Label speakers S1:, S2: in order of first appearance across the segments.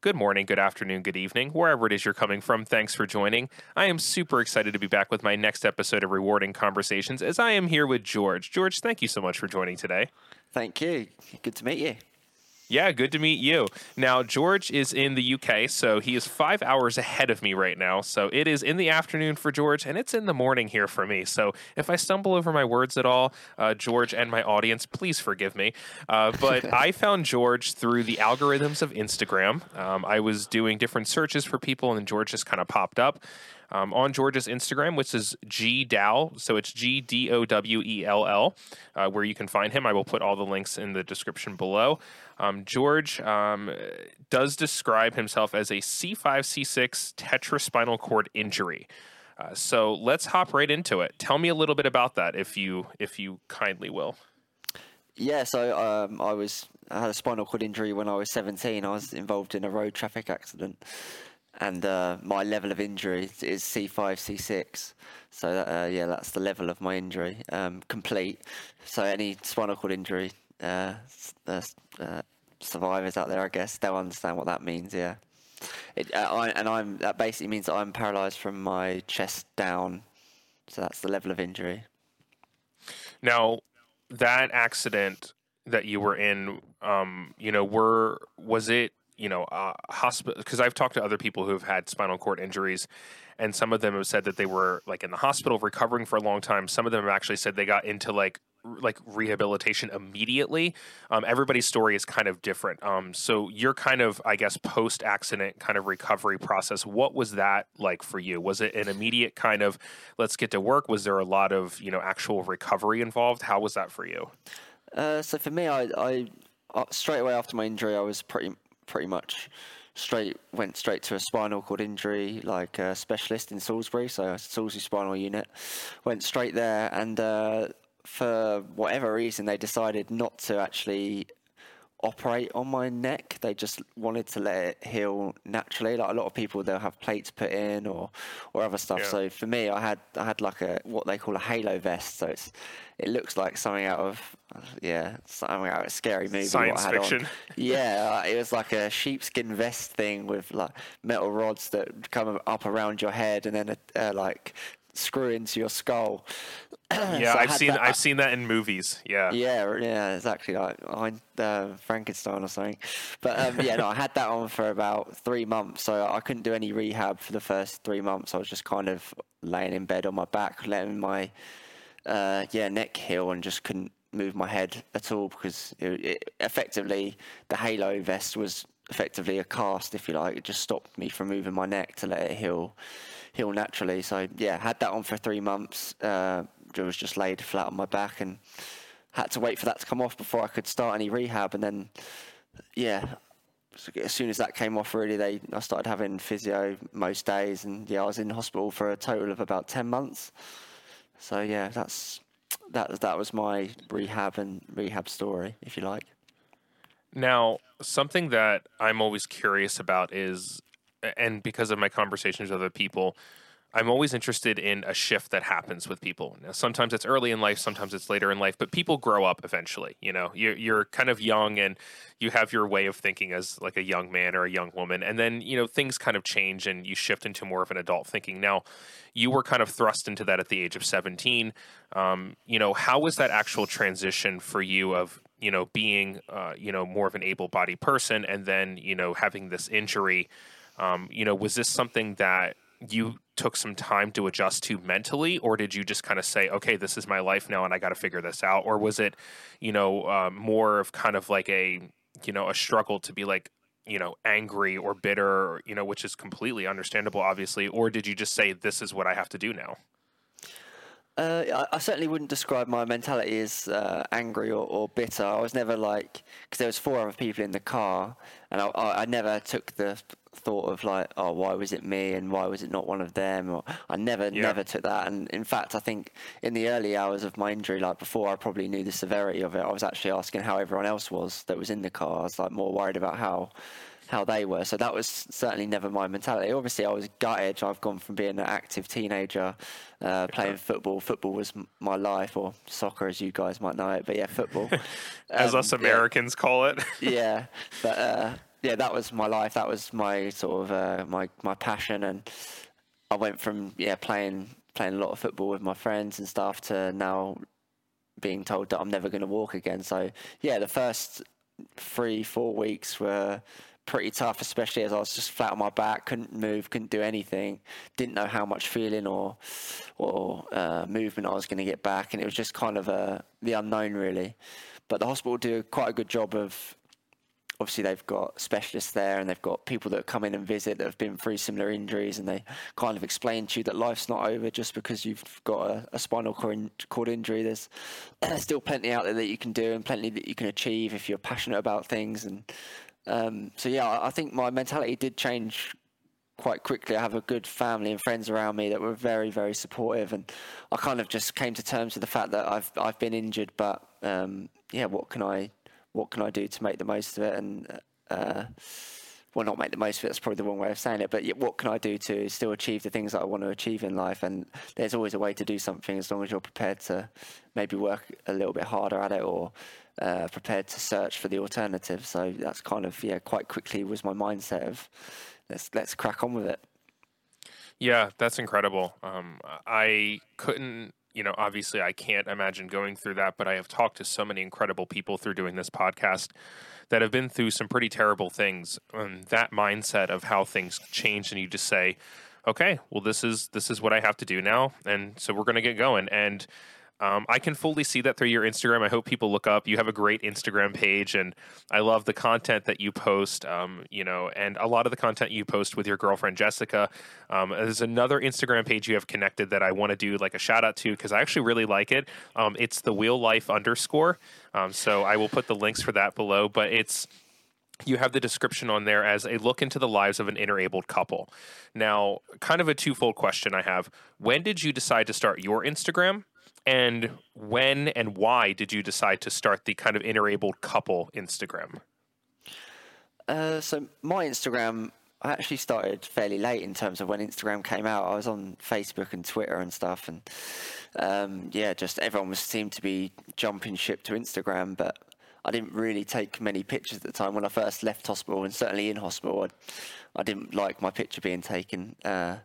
S1: good morning, good afternoon, good evening, wherever it is you're coming from. Thanks for joining. I am super excited to be back with my next episode of Rewarding Conversations as I am here with George. George, thank you so much for joining today.
S2: Thank you. Good to meet you.
S1: Yeah, good to meet you. Now, George is in the UK, so he is five hours ahead of me right now. So it is in the afternoon for George, and it's in the morning here for me. So if I stumble over my words at all, uh, George and my audience, please forgive me. Uh, but I found George through the algorithms of Instagram. Um, I was doing different searches for people, and George just kind of popped up. Um, on George's Instagram, which is G Dow. So it's G D O W E L L, uh, where you can find him. I will put all the links in the description below. Um, George um, does describe himself as a C5, C6 tetraspinal cord injury. Uh, so let's hop right into it. Tell me a little bit about that, if you if you kindly will.
S2: Yeah, so um, I was I had a spinal cord injury when I was 17. I was involved in a road traffic accident, and uh, my level of injury is C5, C6. So that, uh, yeah, that's the level of my injury, um, complete. So any spinal cord injury, uh, uh, survivors out there, I guess they'll understand what that means. Yeah, it, uh, I, and I'm that basically means that I'm paralysed from my chest down. So that's the level of injury.
S1: Now, that accident that you were in, um, you know, were was it you know uh, hospital? Because I've talked to other people who have had spinal cord injuries, and some of them have said that they were like in the hospital recovering for a long time. Some of them have actually said they got into like like rehabilitation immediately. Um, everybody's story is kind of different. Um, so your kind of, I guess, post accident kind of recovery process. What was that like for you? Was it an immediate kind of let's get to work? Was there a lot of you know actual recovery involved? How was that for you?
S2: Uh, so for me, I, I uh, straight away after my injury, I was pretty pretty much straight went straight to a spinal cord injury like a specialist in Salisbury, so Salisbury Spinal Unit. Went straight there, and uh, for whatever reason, they decided not to actually operate on my neck. They just wanted to let it heal naturally. Like a lot of people, they'll have plates put in or or other stuff. Yeah. So for me, I had I had like a what they call a halo vest. So it's it looks like something out of yeah something out of a scary movie.
S1: Science fiction.
S2: Yeah, it was like a sheepskin vest thing with like metal rods that come up around your head and then a, uh, like screw into your skull.
S1: yeah, so I've seen that, I've seen that in movies. Yeah,
S2: yeah, yeah, exactly like uh, Frankenstein or something. But um, yeah, no, I had that on for about three months, so I couldn't do any rehab for the first three months. I was just kind of laying in bed on my back, letting my uh, yeah neck heal, and just couldn't move my head at all because it, it, effectively the halo vest was effectively a cast, if you like. It just stopped me from moving my neck to let it heal heal naturally. So yeah, had that on for three months. Uh, was just laid flat on my back and had to wait for that to come off before I could start any rehab. And then yeah, as soon as that came off, really, they I started having physio most days, and yeah, I was in hospital for a total of about ten months. So yeah, that's that that was my rehab and rehab story, if you like.
S1: Now, something that I'm always curious about is and because of my conversations with other people, I'm always interested in a shift that happens with people. Now, sometimes it's early in life, sometimes it's later in life, but people grow up eventually. You know, you're, you're kind of young and you have your way of thinking as like a young man or a young woman, and then you know things kind of change and you shift into more of an adult thinking. Now, you were kind of thrust into that at the age of 17. Um, you know, how was that actual transition for you of you know being uh, you know more of an able-bodied person and then you know having this injury? Um, you know, was this something that you took some time to adjust to mentally, or did you just kind of say, okay, this is my life now and I got to figure this out? Or was it, you know, uh, more of kind of like a, you know, a struggle to be like, you know, angry or bitter, you know, which is completely understandable, obviously? Or did you just say, this is what I have to do now?
S2: Uh, I, I, certainly wouldn't describe my mentality as uh, angry or, or, bitter. I was never like because there was four other people in the car, and I, I, I, never took the thought of like, oh, why was it me and why was it not one of them? Or I never, yeah. never took that. And in fact, I think in the early hours of my injury, like before I probably knew the severity of it, I was actually asking how everyone else was that was in the car. I was like more worried about how how they were. So that was certainly never my mentality. Obviously, I was gutted. I've gone from being an active teenager, uh, playing football. Football was my life, or soccer, as you guys might know it. But yeah, football,
S1: as um, us Americans
S2: yeah.
S1: call it.
S2: yeah, but uh, yeah, that was my life. That was my sort of uh, my my passion, and I went from yeah playing playing a lot of football with my friends and stuff to now being told that I'm never going to walk again. So yeah, the first three four weeks were pretty tough, especially as I was just flat on my back, couldn't move, couldn't do anything, didn't know how much feeling or or uh, movement I was going to get back, and it was just kind of uh, the unknown really. But the hospital do quite a good job of obviously they've got specialists there and they've got people that come in and visit that have been through similar injuries and they kind of explain to you that life's not over just because you've got a, a spinal cord injury. There's still plenty out there that you can do and plenty that you can achieve if you're passionate about things. And um, so, yeah, I think my mentality did change quite quickly. I have a good family and friends around me that were very, very supportive, and I kind of just came to terms with the fact that I've I've been injured, but um, yeah, what can I what can I do to make the most of it? And uh, well, not make the most of it. That's probably the wrong way of saying it. But what can I do to still achieve the things that I want to achieve in life? And there's always a way to do something as long as you're prepared to maybe work a little bit harder at it or uh, prepared to search for the alternative. So that's kind of yeah, quite quickly was my mindset of let's let's crack on with it.
S1: Yeah, that's incredible. Um, I couldn't you know, obviously I can't imagine going through that, but I have talked to so many incredible people through doing this podcast that have been through some pretty terrible things. And that mindset of how things change, and you just say, okay, well, this is this is what I have to do now, and so we're going to get going. And um, I can fully see that through your Instagram. I hope people look up. You have a great Instagram page, and I love the content that you post. Um, you know, and a lot of the content you post with your girlfriend Jessica. Um, there's another Instagram page you have connected that I want to do like a shout out to because I actually really like it. Um, it's the Wheel Life underscore. Um, so I will put the links for that below. But it's you have the description on there as a look into the lives of an interabled couple. Now, kind of a twofold question I have. When did you decide to start your Instagram? And when and why did you decide to start the kind of interabled couple Instagram?
S2: Uh, so my Instagram, I actually started fairly late in terms of when Instagram came out. I was on Facebook and Twitter and stuff, and um, yeah, just everyone was seemed to be jumping ship to Instagram, but I didn't really take many pictures at the time when I first left hospital, and certainly in hospital, I, I didn't like my picture being taken. Uh,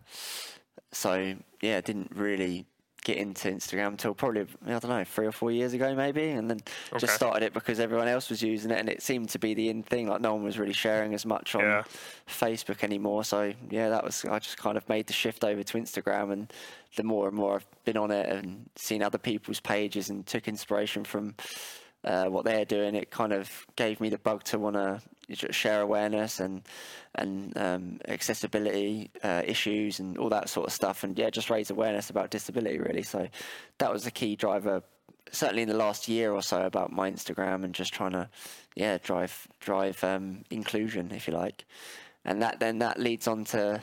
S2: so yeah, didn't really get into Instagram until probably I don't know three or four years ago maybe, and then okay. just started it because everyone else was using it, and it seemed to be the in thing. Like no one was really sharing as much on yeah. Facebook anymore. So yeah, that was I just kind of made the shift over to Instagram, and the more and more I've been on it and seen other people's pages and took inspiration from uh, what they're doing, it kind of gave me the bug to want to share awareness and and um, accessibility uh, issues and all that sort of stuff, and yeah, just raise awareness about disability really. So that was a key driver, certainly in the last year or so, about my Instagram and just trying to yeah drive drive um, inclusion, if you like, and that then that leads on to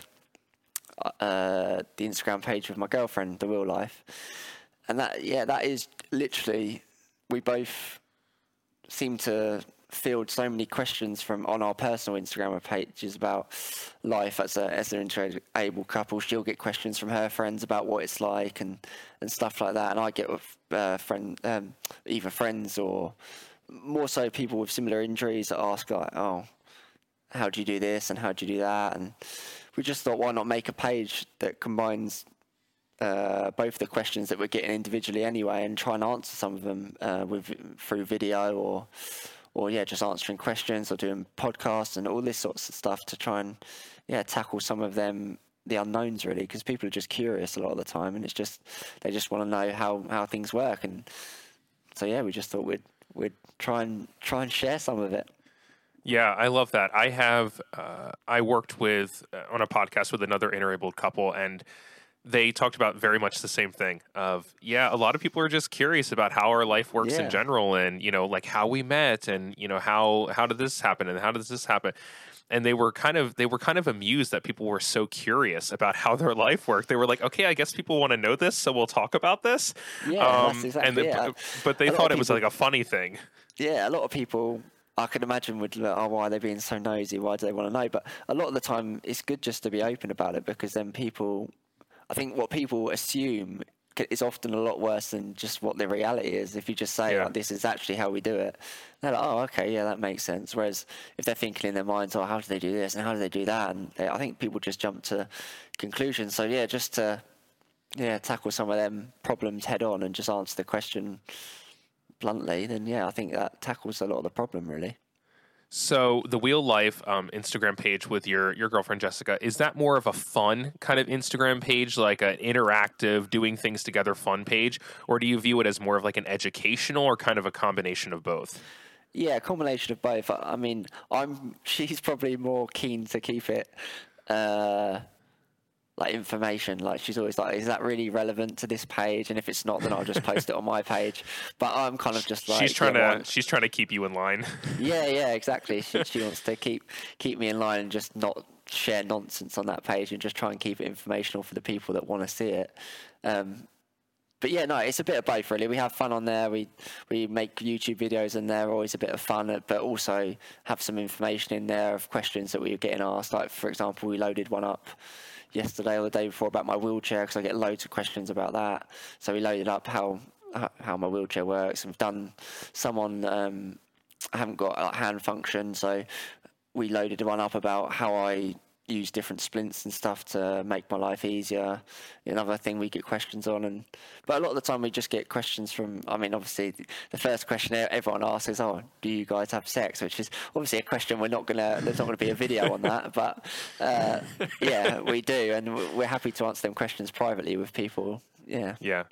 S2: uh, the Instagram page with my girlfriend, the Wheel Life, and that yeah that is literally we both seem to field so many questions from on our personal Instagram pages about life as a as an able couple. She'll get questions from her friends about what it's like and and stuff like that, and I get with uh, friend um, either friends or more so people with similar injuries that ask like, oh, how do you do this and how do you do that, and we just thought why not make a page that combines uh, both the questions that we're getting individually anyway, and try and answer some of them uh, with through video or or yeah, just answering questions or doing podcasts and all this sorts of stuff to try and yeah tackle some of them the unknowns really because people are just curious a lot of the time and it's just they just want to know how how things work and so yeah we just thought we'd we'd try and try and share some of it
S1: yeah, I love that. I have uh, I worked with uh, on a podcast with another interabled couple, and they talked about very much the same thing of yeah a lot of people are just curious about how our life works yeah. in general and you know like how we met and you know how how did this happen and how does this happen and they were kind of they were kind of amused that people were so curious about how their life worked. They were like, "Okay, I guess people want to know this, so we'll talk about this."
S2: Yeah, um, exactly. And the,
S1: But they thought it was like a funny thing.
S2: Yeah, a lot of people I can imagine would like, oh, why are they being so nosy? Why do they want to know? But a lot of the time, it's good just to be open about it because then people I think what people assume is often a lot worse than just what the reality is. If you just say,
S1: Yeah.
S2: like, "This is actually how we do it," they're like, "Oh, okay, yeah, that makes sense." Whereas if they're thinking in their minds, "Oh, how do they do this and how do they do that?" and I think people just jump to conclusions. So yeah, just to yeah tackle some of them problems head on and just answer the question bluntly, then yeah, I think that tackles a lot of the problem really.
S1: So the Wheel Life um, Instagram page with your your girlfriend Jessica is that more of a fun kind of Instagram page, like an interactive, doing things together fun page, or do you view it as more of like an educational or kind of a combination of both?
S2: Yeah, combination of both. I I mean, I'm she's probably more keen to keep it uh, like information. Like she's always like, "Is that really relevant to this page?" And if it's not, then I'll just post it on my page. But I'm kind of just like,
S1: she's trying
S2: yeah,
S1: to
S2: why-
S1: she's trying to keep you in line.
S2: yeah, yeah, exactly. She, she wants to keep keep me in line and just not share nonsense on that page and just try and keep it informational for the people that want to see it. Um, but yeah, no, it's a bit of both really. We have fun on there. We we make YouTube videos and they're always a bit of fun, uh, but also have some information in there of questions that we are getting asked. Like for example, we loaded one up yesterday or the day before about my wheelchair because I get loads of questions about that. So we loaded up how how- how my wheelchair works. We've done someone um, I haven't got a hand function, so we loaded one up about how I use different splints and stuff to make my life easier. Another thing we get questions on, and but a lot of the time we just get questions from. I mean, obviously the- first question everyone asks is, "Oh, do you guys have sex?" Which is obviously a question we're not gonna. There's not gonna be a video on that, but uh, yeah, we do, and we- we're happy to answer them questions privately with people. Yeah.
S1: Yeah.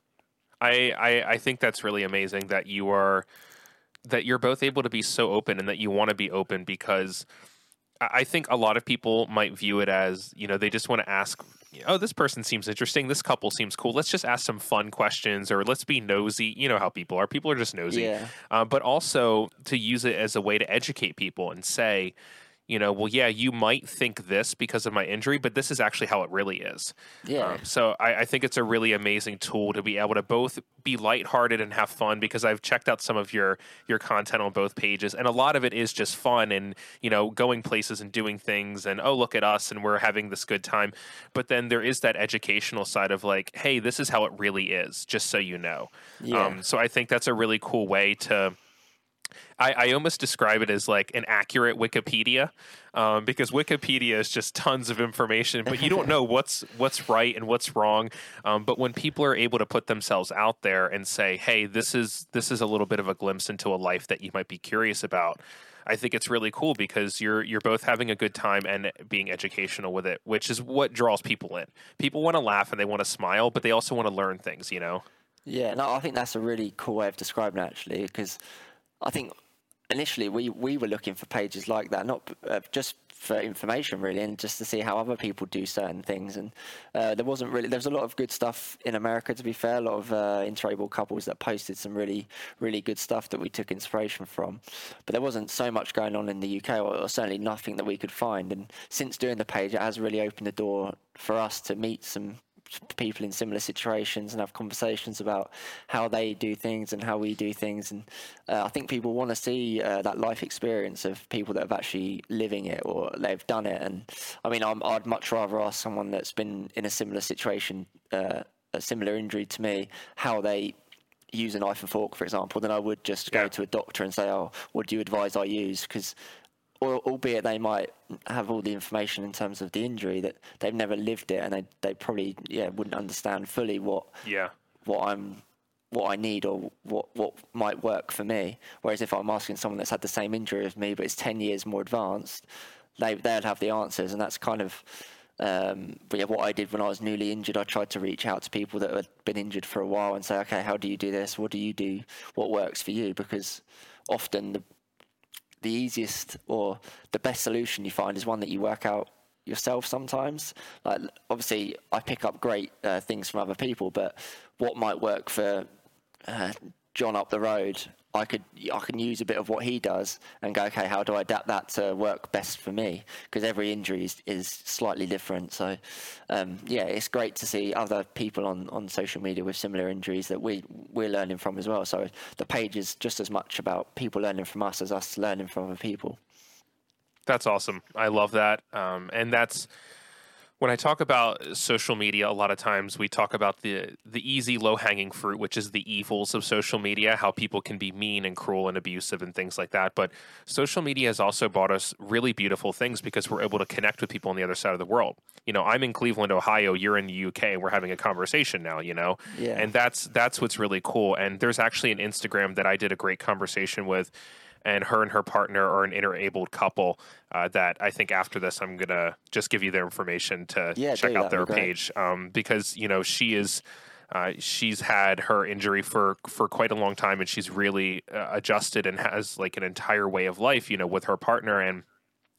S1: I, I I think that's really amazing that you are that you're both able to be so open and that you want to be open because I think a lot of people might view it as, you know, they just want to ask, oh, this person seems interesting, this couple seems cool. Let's just ask some fun questions or let's be nosy. You know how people are. People are just nosy.
S2: Yeah.
S1: Uh, but also to use it as a way to educate people and say, you know, well, yeah, you might think this because of my injury, but this is actually how it really is.
S2: Yeah.
S1: Um, so I, I think it's a really amazing tool to be able to both be lighthearted and have fun because I've checked out some of your your content on both pages, and a lot of it is just fun and you know going places and doing things and oh look at us and we're having this good time. But then there is that educational side of like, hey, this is how it really is, just so you know.
S2: Yeah.
S1: Um, so I think that's a really cool way to. I, I almost describe it as like an accurate Wikipedia, um, because Wikipedia is just tons of information, but you don't know what's what's right and what's wrong. Um, but when people are able to put themselves out there and say, "Hey, this is this is a little bit of a glimpse into a life that you might be curious about," I think it's really cool because you're you're both having a good time and being educational with it, which is what draws people in. People want to laugh and they want to smile, but they also want to learn things. You know.
S2: Yeah, no, I think that's a really cool way of describing it actually, because I think initially we, we were looking for pages like that, not uh, just for information really, and just to see how other people do certain things. And uh, there wasn't really there was a lot of good stuff in America. To be fair, a lot of uh, interable couples that posted some really really good stuff that we took inspiration from. But there wasn't so much going on in the UK, or, or certainly nothing that we could find. And since doing the page, it has really opened the door for us to meet some people in similar situations and have conversations about how they do things and how we do things. And uh, I think people want to see uh, that life experience of people that have actually living it or they've done it. And I mean, I'm, I'd much rather ask someone that's been in a similar situation, uh, a similar injury to me, how they use a knife and fork, for example, than I would just go to a doctor and say, "Oh, what do you advise I use?" Because albeit they might have all the information in terms of the injury that they've never lived it and they, they probably yeah wouldn't understand fully what
S1: Yeah.
S2: what I'm what I need or what what might work for me. Whereas if I'm asking someone that's had the same injury as me but it's ten years more advanced, they they'd have the answers and that's kind of um, but yeah, what I did when I was newly injured, I tried to reach out to people that had been injured for a while and say, okay, how do you do this? What do you do? What works for you? Because often the the easiest or the best solution you find is one that you work out yourself sometimes. Like obviously i pick up great uh, things from other people but what might work for uh, john up the road i could i can use a bit of what he does and go okay how do i adapt that to work best for me because every injury is, is slightly different so um, yeah it's great to see other people on, on social media with similar injuries that we we're learning from as well so the page is just as much about people learning from us as us learning from other people
S1: That's awesome. I love that. Um, and that's when I talk about social media, a lot of times we talk about the the easy, low hanging fruit, which is the evils of social media, how people can be mean and cruel and abusive and things like that. But social media has also brought us really beautiful things because we're able to connect with people on the other side of the world. You know, I'm in Cleveland, Ohio. You're in the UK. And we're having a conversation now. You know,
S2: Yeah.
S1: and that's that's what's really cool. And there's actually an Instagram that I did a great conversation with and her and her partner are an interabled couple uh, that I think after this I'm gonna just give you their information to
S2: Yeah,
S1: check out their page um, because you know she is uh, she's had her injury for for quite a long time and she's really uh, adjusted and has like an entire way of life you know with her partner and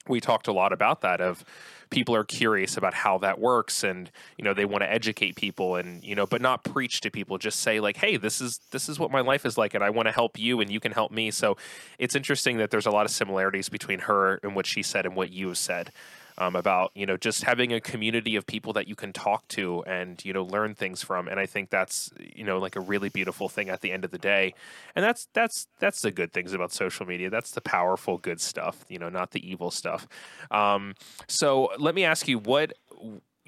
S1: we talked a lot about that of people are curious about how that works and you know they want to educate people and you know but not preach to people just say like hey this is this is what my life is like and I want to help you and you can help me. So it's interesting that there's a lot of similarities between her and what she said and what you said um, about you know just having a community of people that you can talk to and you know learn things from. And i think that's you know like a really beautiful thing at the end of the day. And that's that's that's the good things about social media. That's the powerful good stuff you know not the evil stuff. Um, so let me ask you what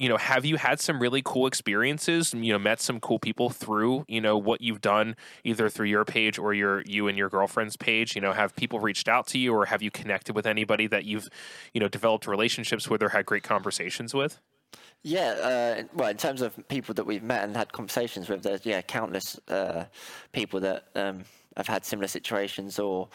S1: you know have you had some really cool experiences you know met some cool people through you know what you've done either through your page or your you and your girlfriend's page? You know have people reached out to you or have you connected with anybody that you've you know developed relationships with or had great conversations with?
S2: Yeah, uh, well, in terms of people that we've met and had conversations with, there's yeah countless uh, people that um, have had similar situations or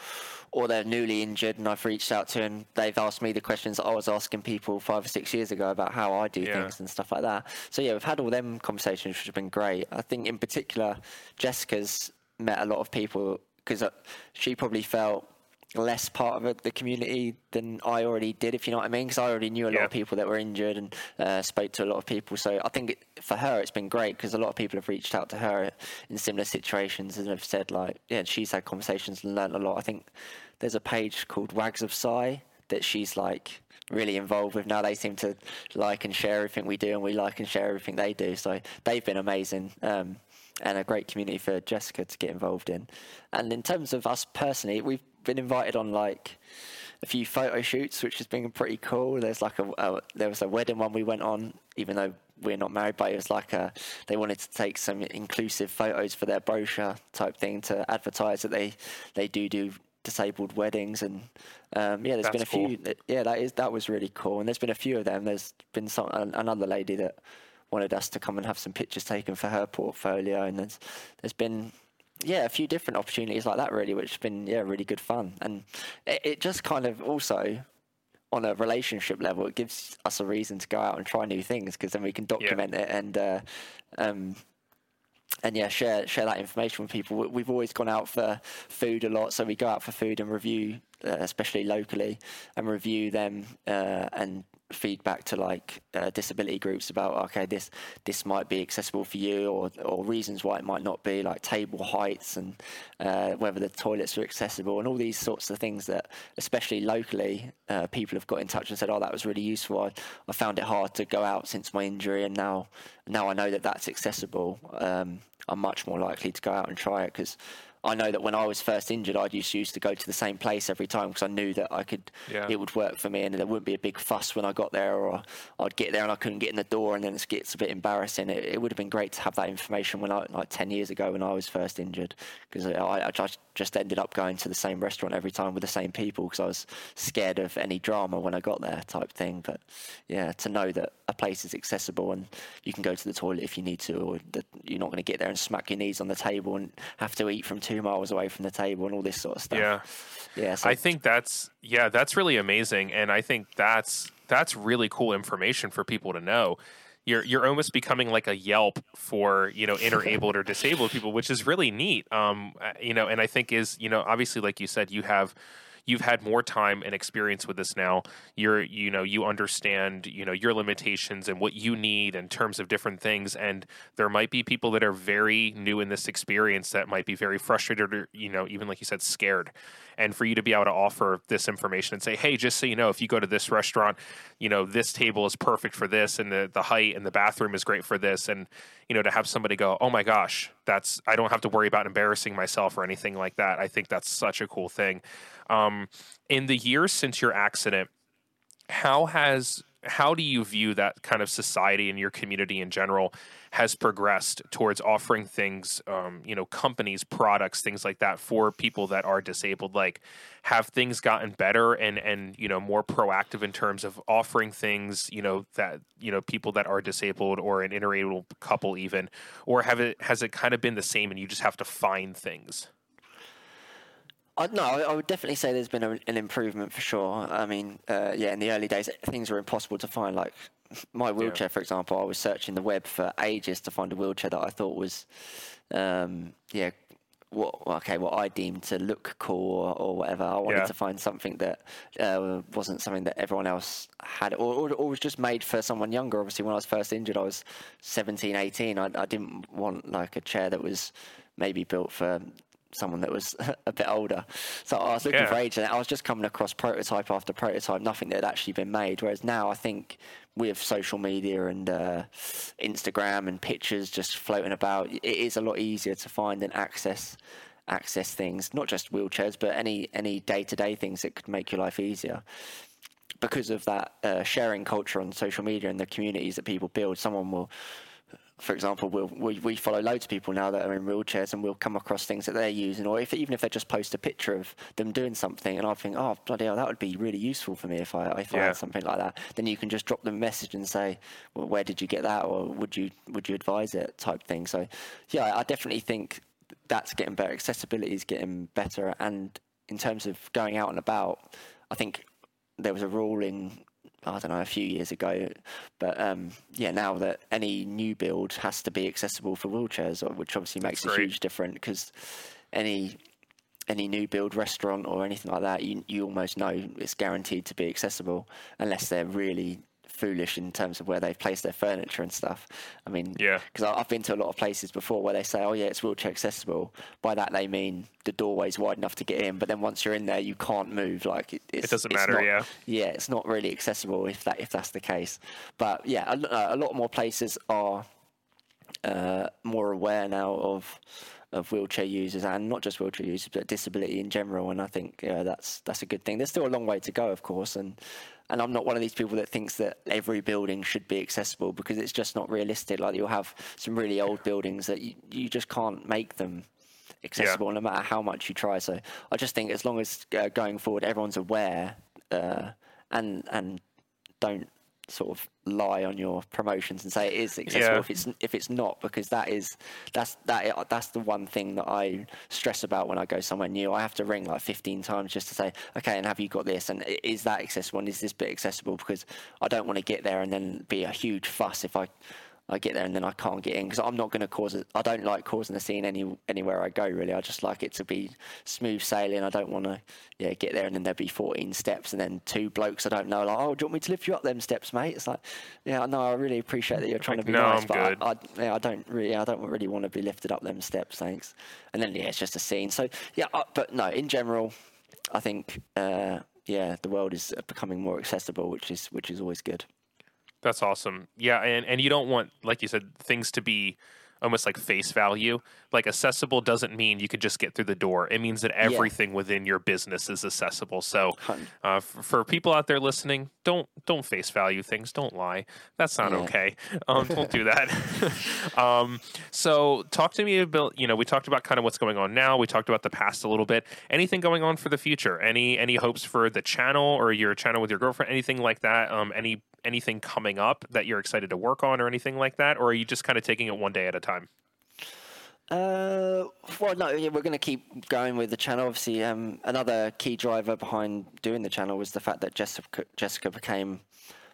S2: or they're newly injured, and I've reached out to and they've asked me the questions that I was asking people five or six years ago about how I do
S1: Yeah.
S2: things and stuff like that. So yeah, we've had all them conversations, which have been great. I think in particular, Jessica's met a lot of people because uh, she probably felt less part of the community than I already did, if you know what I mean. Because I already knew a lot
S1: Yeah.
S2: of people that were injured and uh, spoke to a lot of people. So I think it, for her, it's been great because a lot of people have reached out to her in similar situations and have said like, yeah, she's had conversations and learned a lot. I think there's a page called Wags of Sigh that she's like really involved with now. They seem to like and share everything we do, and we like and share everything they do. So they've been amazing. Um, and a great community for Jessica to get involved in. And in terms of us personally, we've been invited on like a few photo shoots, which has been pretty cool. There's like a, a there was a wedding one we went on, even though we're not married, but it was like a they wanted to take some inclusive photos for their brochure type thing to advertise that they they do do disabled weddings and um, yeah, there's been a
S1: That's cool.
S2: few. Yeah, that is that was really cool, and there's been a few of them. There's been some another lady that wanted us to come and have some pictures taken for her portfolio, and there's there's been yeah a few different opportunities like that really, which has been yeah really good fun, and it, it just kind of also on a relationship level, it gives us a reason to go out and try new things because then we can document it and uh, um, and yeah, share share that information with people. We- We've always gone out for food a lot, so we go out for food and review, uh, especially locally, and review them uh, and feedback to like uh, disability groups about okay, this this might be accessible for you, or or reasons why it might not be, like table heights and uh, whether the toilets are accessible, and all these sorts of things that, especially locally, uh, people have got in touch and said, oh, that was really useful. I, I found it hard to go out since my injury, and now now I know that that's accessible. Um, I'm much more likely to go out and try it because I know that when I was first injured, I used used to go to the same place every time because I knew that I could,
S1: Yeah.
S2: it would work for me, and there wouldn't be a big fuss when I got there, or I'd get there and I couldn't get in the door, and then it gets a bit embarrassing. It, it would have been great to have that information when I like ten years ago when I was first injured because I, I just just ended up going to the same restaurant every time with the same people because I was scared of any drama when I got there, type thing. But yeah, to know that a place is accessible and you can go to the toilet if you need to, or that you're not going to get there and smack your knees on the table and have to eat from two miles away from the table and all this sort of stuff.
S1: yeah
S2: yeah. So
S1: I think that's yeah, that's really amazing, and I think that's that's really cool information for people to know. You're you're almost becoming like a Yelp for you know interabled or disabled people, which is really neat. Um, uh, you know, and I think is you know obviously like you said, you have you've had more time and experience with this now. You're you know you understand you know your limitations and what you need in terms of different things. And there might be people that are very new in this experience that might be very frustrated or you know even like you said scared. And for you to be able to offer this information and say hey just so you know if you go to this restaurant you know this table is perfect for this and the, the height and the bathroom is great for this. And you know to have somebody go oh my gosh that's i don't have to worry about embarrassing myself or anything like that. I think that's such a cool thing. Um, in the years since your accident how has how do you view that kind of society and your community in general has progressed towards offering things, um, you know, companies, products, things like that for people that are disabled? Like, have things gotten better and and you know more proactive in terms of offering things, you know, that you know people that are disabled or an interracial couple even, or have it has it kind of been the same and you just have to find things?
S2: I, no, I would definitely say there's been a, an improvement for sure. I mean, uh, yeah, in the early days, things were impossible to find. Like my wheelchair, yeah. for example, I was searching the web for ages to find a wheelchair that I thought was, um, yeah, what okay, what I deemed to look cool or, or whatever. I wanted yeah. to find something that uh, wasn't something that everyone else had, or, or, or, was just made for someone younger. Obviously, when I was first injured, I was 17, 18. I, I didn't want like a chair that was maybe built for someone that was a bit older. So I was looking yeah. for age, and I was just coming across prototype after prototype, nothing that had actually been made. Whereas now, I think with social media and uh, Instagram and pictures just floating about, it is a lot easier to find and access access things, not just wheelchairs, but any any day to day things that could make your life easier. Because of that uh, sharing culture on social media and the communities that people build, someone will for example, we'll, we, we follow loads of people now that are in wheelchairs and we'll come across things that they're using, or if even if they just post a picture of them doing something, and I think, oh, bloody hell, that would be really useful for me if I, if yeah. I had something like that. Then you can just drop them a message and say, well, where did you get that, or would you would you advise it, type thing. So, yeah, I definitely think that's getting better. Accessibility is getting better, and in terms of going out and about, I think there was a rule in I don't know, a few years ago. But um, yeah, now that any new build has to be accessible for wheelchairs, which obviously makes a huge difference because any any new build restaurant or anything like that, you you almost know it's guaranteed to be accessible unless they're really foolish in terms of where they've placed their furniture and stuff. I mean,
S1: yeah,
S2: because I've been to a lot of places before where they say, "Oh yeah, it's wheelchair accessible." By that they mean the doorway's wide enough to get in, but then once you're in there, you can't move. Like it,
S1: it doesn't matter.
S2: Not,
S1: yeah,
S2: yeah, it's not really accessible if that if that's the case. But yeah, a, a lot more places are uh, more aware now of of wheelchair users and not just wheelchair users but disability in general and I think yeah, that's that's a good thing there's still a long way to go of course and and I'm not one of these people that thinks that every building should be accessible because it's just not realistic. Like you'll have some really old buildings that you, you just can't make them accessible yeah. no matter how much you try. So I just think as long as uh, going forward everyone's aware uh, and and don't sort of lie on your promotions and say it is accessible yeah. if it's if it's not because that is that's that that's the one thing that I stress about when I go somewhere new. I have to ring like 15 times just to say, okay, and have you got this? And is that accessible? And is this bit accessible? Because I don't want to get there and then be a huge fuss if I I get there and then I can't get in because I'm not going to cause it. I don't like causing a scene any anywhere I go. Really, I just like it to be smooth sailing. I don't want to yeah get there and then there'll be 14 steps and then two blokes I don't know like oh do you want me to lift you up them steps, mate? It's like yeah no I really appreciate that you're trying like, to be
S1: no,
S2: nice,
S1: I'm
S2: but
S1: good.
S2: I, I, yeah, I don't really I don't really want to be lifted up them steps, thanks. And then yeah it's just a scene. So yeah, uh, but no in general, I think uh, yeah the world is becoming more accessible, which is which is always good.
S1: That's awesome. Yeah, and and you don't want, like you said, things to be almost like face value. Like accessible doesn't mean you could just get through the door. It means that everything yeah. within your business is accessible. So, uh, for, for, people out there listening, don't don't face value things. Don't lie. That's not yeah. okay. Um, don't do that. um, so, talk to me about. You know, we talked about kind of what's going on now. We talked about the past a little bit. Anything going on for the future? Any any hopes for the channel or your channel with your girlfriend? Anything like that? Um, any anything coming up that you're excited to work on or anything like that, or are you just kind of taking it one day at a time?
S2: Uh, well, no, we're going to keep going with the channel. Obviously, um, another key driver behind doing the channel was the fact that Jessica, Jessica became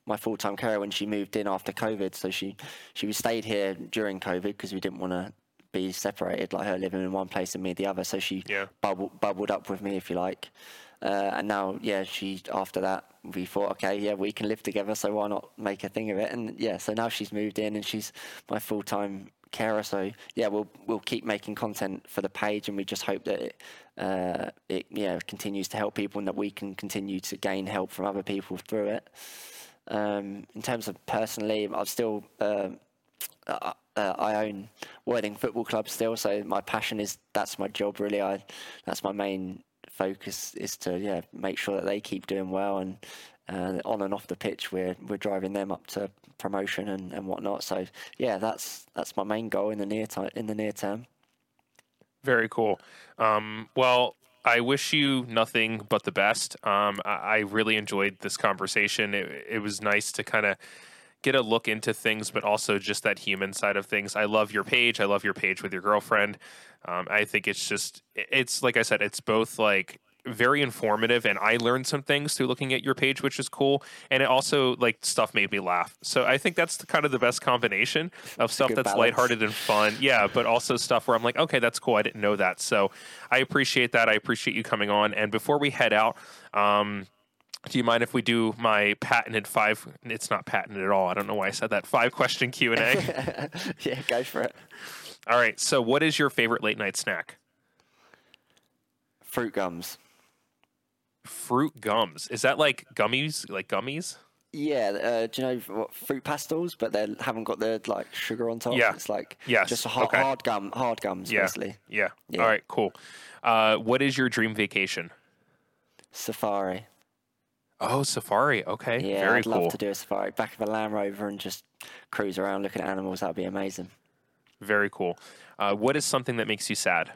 S2: my full time carer when she moved in after COVID. So she she stayed here during COVID because we didn't want to be separated, like her living in one place and me the other. So she
S1: yeah.
S2: bubbled, bubbled up with me, if you like. Uh, and now, yeah, she after that we thought, okay, yeah, we can live together, so why not make a thing of it? And yeah, so now she's moved in and she's my full time carer. So yeah, we'll we'll keep making content for the page, and we just hope that it, uh, it yeah continues to help people, and that we can continue to gain help from other people through it. Um, in terms of personally, I'm still. Uh, uh, I own Worthing Football Club still, so my passion is that's my job really. I that's my main focus is to yeah make sure that they keep doing well and uh, on and off the pitch, we're we're driving them up to promotion and, and whatnot. So yeah, that's that's my main goal in the near time in the near term.
S1: Very cool. Um, well, I wish you nothing but the best. Um, I, I, really enjoyed this conversation. It, it was nice to kind of get a look into things, but also just that human side of things. I love your page. I love your page with your girlfriend. Um, I think it's just, it's like I said, it's both like very informative and I learned some things through looking at your page, which is cool. And it also like stuff made me laugh. So I think that's the, kind of the best combination of stuff that's balance. lighthearted and fun. Yeah, but also stuff where I'm like, okay, that's cool. I didn't know that. So I appreciate that. I appreciate you coming on. And before we head out, um, do you mind if we do my patented five? It's not patented at all. I don't know why I said that. Five question Q and
S2: A. yeah, go for it.
S1: All right. So, what is your favorite late night snack?
S2: Fruit gums
S1: fruit gums. Is that like gummies? Like gummies?
S2: Yeah, uh, do you know what, fruit pastilles, but they haven't got the like sugar on top.
S1: Yeah,
S2: it's like
S1: yes.
S2: just hard,
S1: okay.
S2: hard gum, hard gums,
S1: yeah.
S2: basically.
S1: Yeah. yeah. All right. Cool. Uh, what is your dream vacation?
S2: Safari.
S1: Oh, safari. Okay.
S2: Yeah,
S1: Very
S2: I'd
S1: cool.
S2: love to do a safari. Back of a Land Rover and just cruise around, looking at animals. That'd be amazing.
S1: Very cool. Uh, what is something that makes you sad?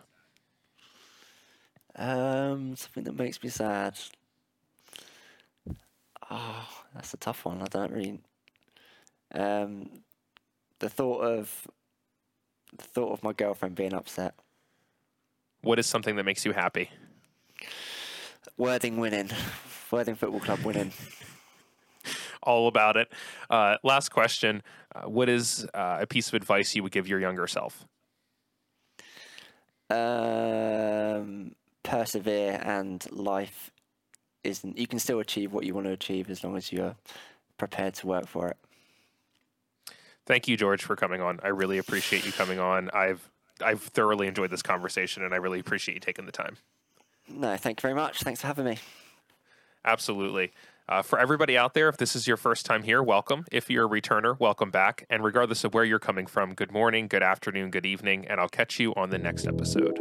S2: Um, something that makes me sad. Oh, that's a tough one. I don't really. Um, the thought of the thought of my girlfriend being upset.
S1: What is something that makes you happy?
S2: Worthing winning, Worthing Football Club winning.
S1: All about it. Uh, last question: uh, What is uh, a piece of advice you would give your younger self?
S2: Um, persevere and life isn't you can still achieve what you want to achieve as long as you're prepared to work for it.
S1: Thank you, George, for coming on. I really appreciate you coming on. I've I've thoroughly enjoyed this conversation, and I really appreciate you taking the time.
S2: No, thank you very much. Thanks for having me.
S1: Absolutely. Uh, for everybody out there, if this is your first time here, welcome. If you're a returner, welcome back. And regardless of where you're coming from, good morning, good afternoon, good evening, and I'll catch you on the next episode.